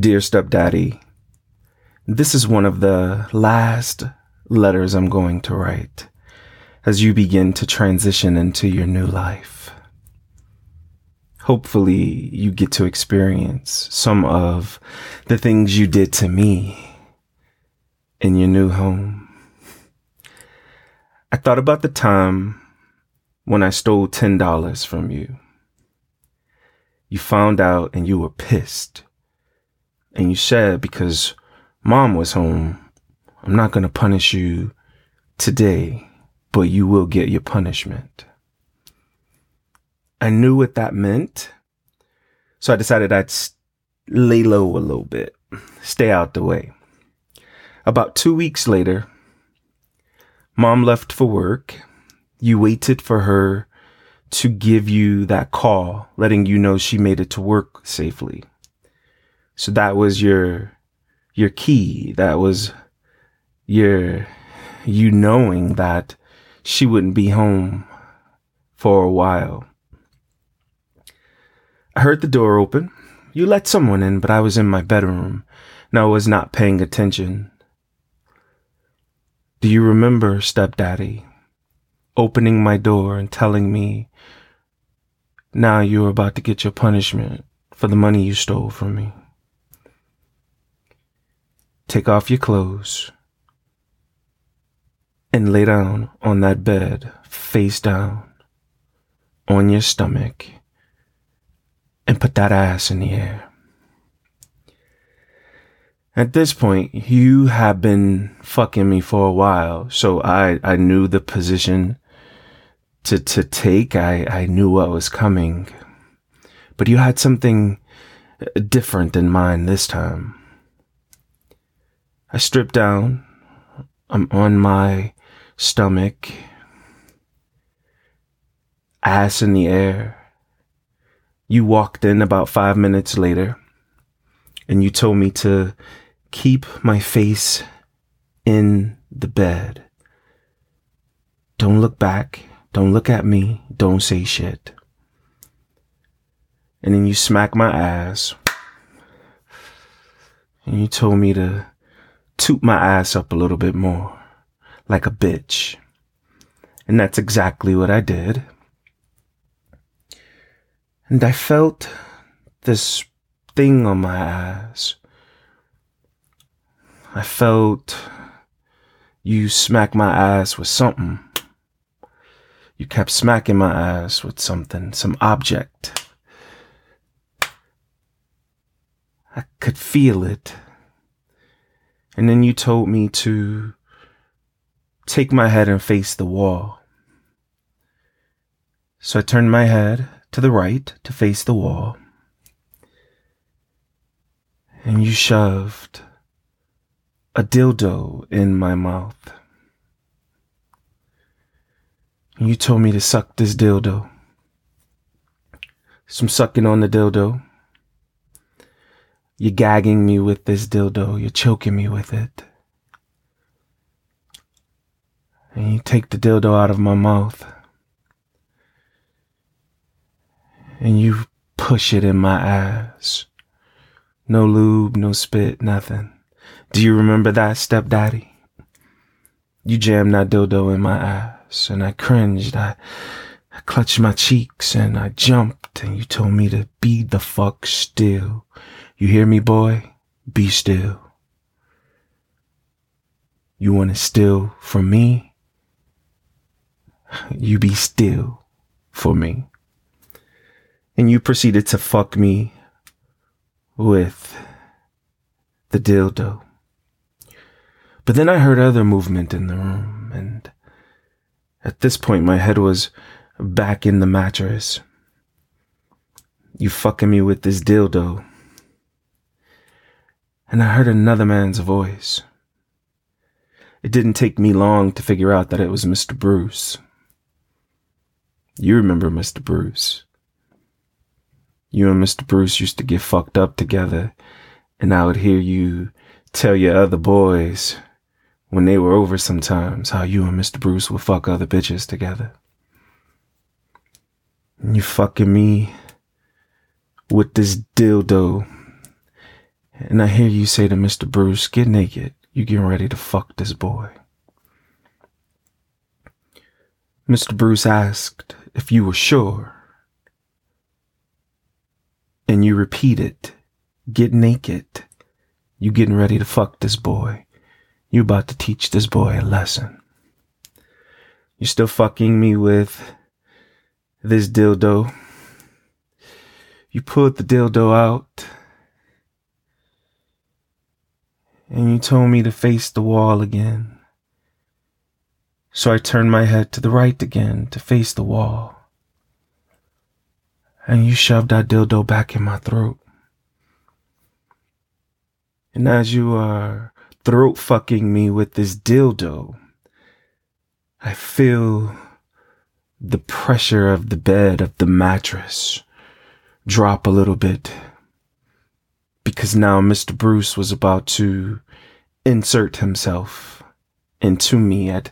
Dear stepdaddy, this is one of the last letters I'm going to write as you begin to transition into your new life. Hopefully, you get to experience some of the things you did to me in your new home. I thought about the time when I stole $10 from you. You found out and you were pissed. And you said, because mom was home, I'm not going to punish you today, but you will get your punishment. I knew what that meant. So I decided I'd lay low a little bit, stay out the way. About two weeks later, mom left for work. You waited for her to give you that call, letting you know she made it to work safely. So that was your, your key. That was your, you knowing that she wouldn't be home for a while. I heard the door open. You let someone in, but I was in my bedroom and I was not paying attention. Do you remember, stepdaddy, opening my door and telling me, now you're about to get your punishment for the money you stole from me? Take off your clothes and lay down on that bed, face down, on your stomach, and put that ass in the air. At this point, you have been fucking me for a while, so I, I knew the position to, to take. I, I knew what was coming, but you had something different in mind this time. I strip down. I'm on my stomach, ass in the air. You walked in about five minutes later and you told me to keep my face in the bed. Don't look back. Don't look at me. Don't say shit. And then you smack my ass. And you told me to toot my ass up a little bit more, like a bitch. And that's exactly what I did. And I felt this thing on my ass. I felt you smack my ass with something. You kept smacking my ass with something, some object. I could feel it. And then you told me to take my head and face the wall. So I turned my head to the right to face the wall. And you shoved a dildo in my mouth. And you told me to suck this dildo. Some sucking on the dildo. You're gagging me with this dildo. You're choking me with it. And you take the dildo out of my mouth. And you push it in my ass. No lube, no spit, nothing. Do you remember that, stepdaddy? You jammed that dildo in my ass and I cringed. I, I clutched my cheeks and I jumped and you told me to be the fuck still. You hear me, boy? Be still. You want to steal from me? You be still for me. And you proceeded to fuck me with the dildo. But then I heard other movement in the room, and at this point my head was back in the mattress. You fucking me with this dildo and I heard another man's voice. It didn't take me long to figure out that it was Mr. Bruce. You remember Mr. Bruce. You and Mr. Bruce used to get fucked up together, and I would hear you tell your other boys when they were over sometimes how you and Mr. Bruce would fuck other bitches together. And you fucking me with this dildo And I hear you say to Mr. Bruce, get naked. You getting ready to fuck this boy. Mr. Bruce asked if you were sure. And you repeated, get naked. You getting ready to fuck this boy. You about to teach this boy a lesson. You still fucking me with this dildo. You pulled the dildo out and you told me to face the wall again. So I turned my head to the right again to face the wall. And you shoved that dildo back in my throat. And as you are throat fucking me with this dildo, I feel the pressure of the bed, of the mattress, drop a little bit. Because now Mr. Bruce was about to insert himself into me at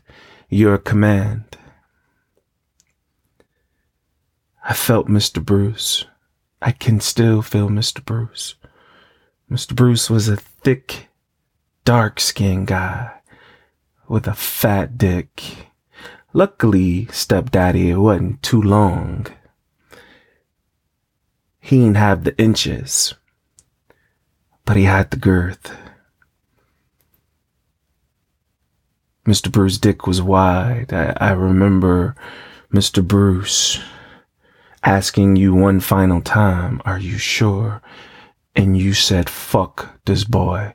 your command. I felt Mr. Bruce. I can still feel Mr. Bruce. Mr. Bruce was a thick, dark skinned guy with a fat dick. Luckily, stepdaddy, it wasn't too long. He didn't have the inches, but he had the girth. Mr. Bruce's dick was wide. I, I remember Mr. Bruce asking you one final time, Are you sure? And you said, Fuck this boy.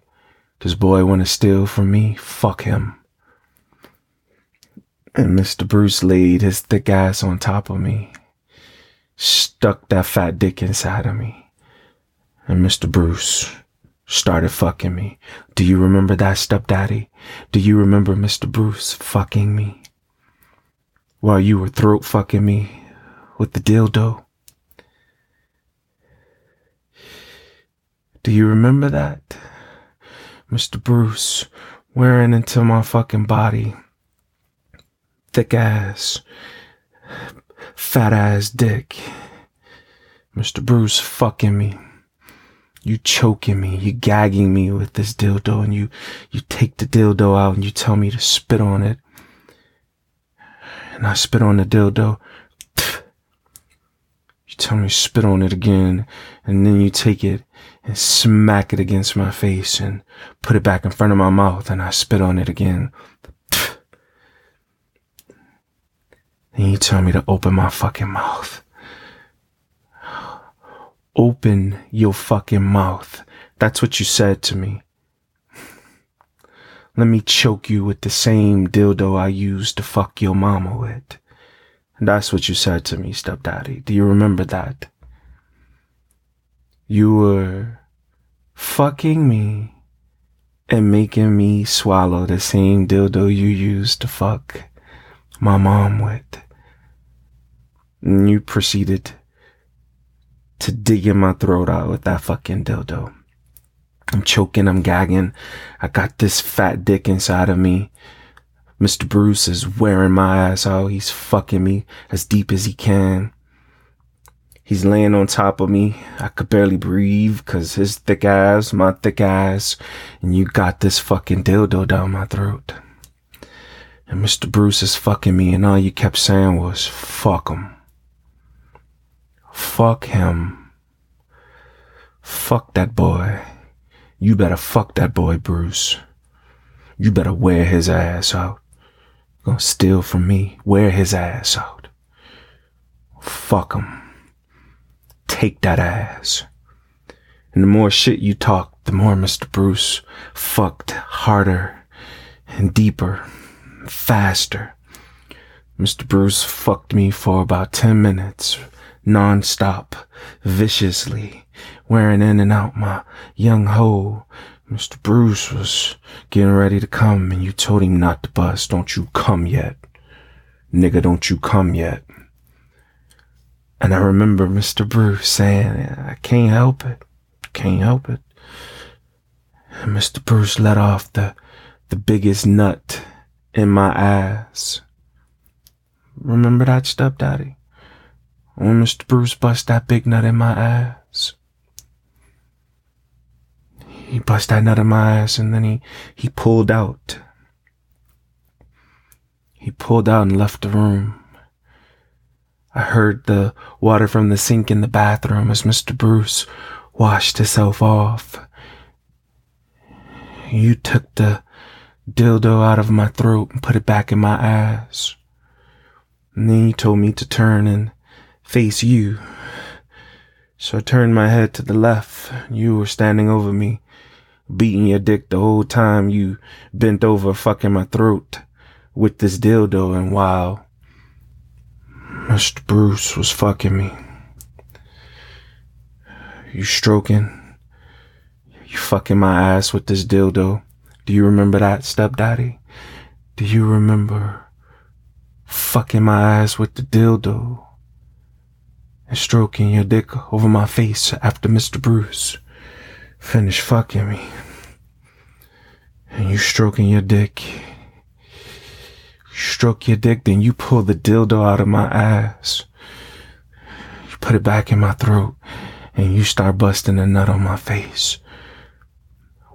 This boy want to steal from me? Fuck him. And Mr. Bruce laid his thick ass on top of me, stuck that fat dick inside of me. And Mr. Bruce started fucking me. Do you remember that, stepdaddy? Do you remember Mr. Bruce fucking me? While you were throat fucking me with the dildo? Do you remember that? Mr. Bruce wearing into my fucking body. Thick ass, fat ass dick. Mr. Bruce fucking me you choking me, you gagging me with this dildo, and you, you take the dildo out and you tell me to spit on it. And I spit on the dildo. You tell me to spit on it again, and then you take it and smack it against my face and put it back in front of my mouth, and I spit on it again. And you tell me to open my fucking mouth. Open your fucking mouth. That's what you said to me. Let me choke you with the same dildo I used to fuck your mama with. That's what you said to me, stepdaddy. Do you remember that? You were fucking me and making me swallow the same dildo you used to fuck my mom with. And you proceeded to digging my throat out with that fucking dildo. I'm choking, I'm gagging. I got this fat dick inside of me. Mr. Bruce is wearing my ass out. He's fucking me as deep as he can. He's laying on top of me. I could barely breathe because his thick ass, my thick ass, and you got this fucking dildo down my throat. And Mr. Bruce is fucking me, and all you kept saying was, fuck him. Fuck him. Fuck that boy. You better fuck that boy, Bruce. You better wear his ass out. Gonna steal from me. Wear his ass out. Fuck him. Take that ass. And the more shit you talk, the more Mr. Bruce fucked harder and deeper, faster. Mr. Bruce fucked me for about 10 minutes non-stop, viciously, wearing in and out my young hoe. Mr. Bruce was getting ready to come and you told him not to bust. Don't you come yet. Nigga, don't you come yet. And I remember Mr. Bruce saying, I can't help it. Can't help it. And Mr. Bruce let off the, the biggest nut in my ass. Remember that, stepdaddy? When Mr. Bruce bust that big nut in my ass. He bust that nut in my ass and then he, he pulled out. He pulled out and left the room. I heard the water from the sink in the bathroom as Mr. Bruce washed himself off. You took the dildo out of my throat and put it back in my ass. And then you told me to turn and face you. So I turned my head to the left. You were standing over me, beating your dick the whole time you bent over fucking my throat with this dildo and while Mr. Bruce was fucking me. You stroking, you fucking my ass with this dildo. Do you remember that, stepdaddy? Do you remember fucking my ass with the dildo stroking your dick over my face after Mr. Bruce finished fucking me? And you stroking your dick. You stroke your dick, then you pull the dildo out of my ass. You put it back in my throat and you start busting a nut on my face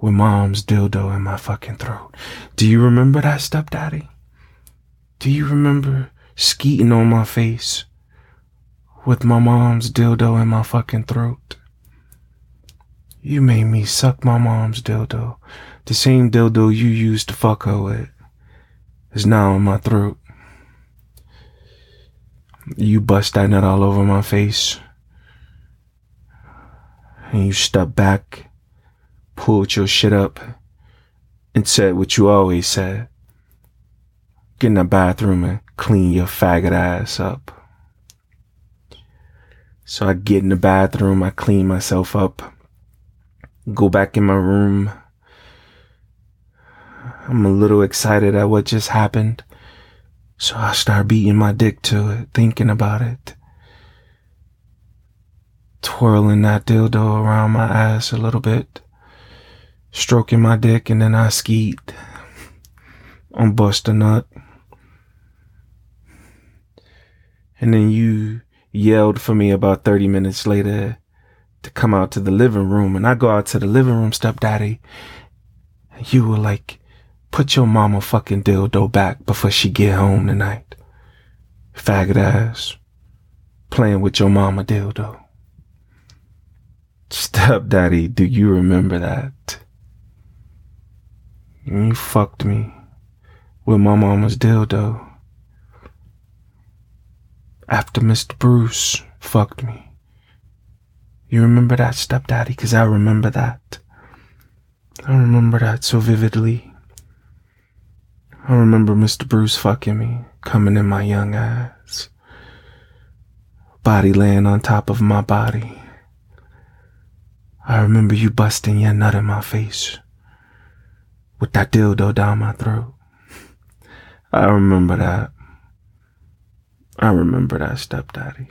with mom's dildo in my fucking throat. Do you remember that, stepdaddy? Do you remember skeeting on my face with my mom's dildo in my fucking throat? You made me suck my mom's dildo. The same dildo you used to fuck her with is now in my throat. You bust that nut all over my face. And you step back pulled your shit up and said what you always said. Get in the bathroom and clean your faggot ass up. So I get in the bathroom, I clean myself up, go back in my room. I'm a little excited at what just happened. So I start beating my dick to it, thinking about it. Twirling that dildo around my ass a little bit stroking my dick, and then I skeet on bust a nut. And then you yelled for me about 30 minutes later to come out to the living room. And I go out to the living room, stepdaddy. And you were like, put your mama fucking dildo back before she get home tonight. Faggot ass. Playing with your mama dildo. Stepdaddy, do you remember that? You fucked me with my mama's dildo. After Mr. Bruce fucked me. You remember that, stepdaddy? Cause I remember that. I remember that so vividly. I remember Mr. Bruce fucking me, coming in my young ass. Body laying on top of my body. I remember you busting your nut in my face with that dildo down my throat. I remember that. I remember that, stepdaddy.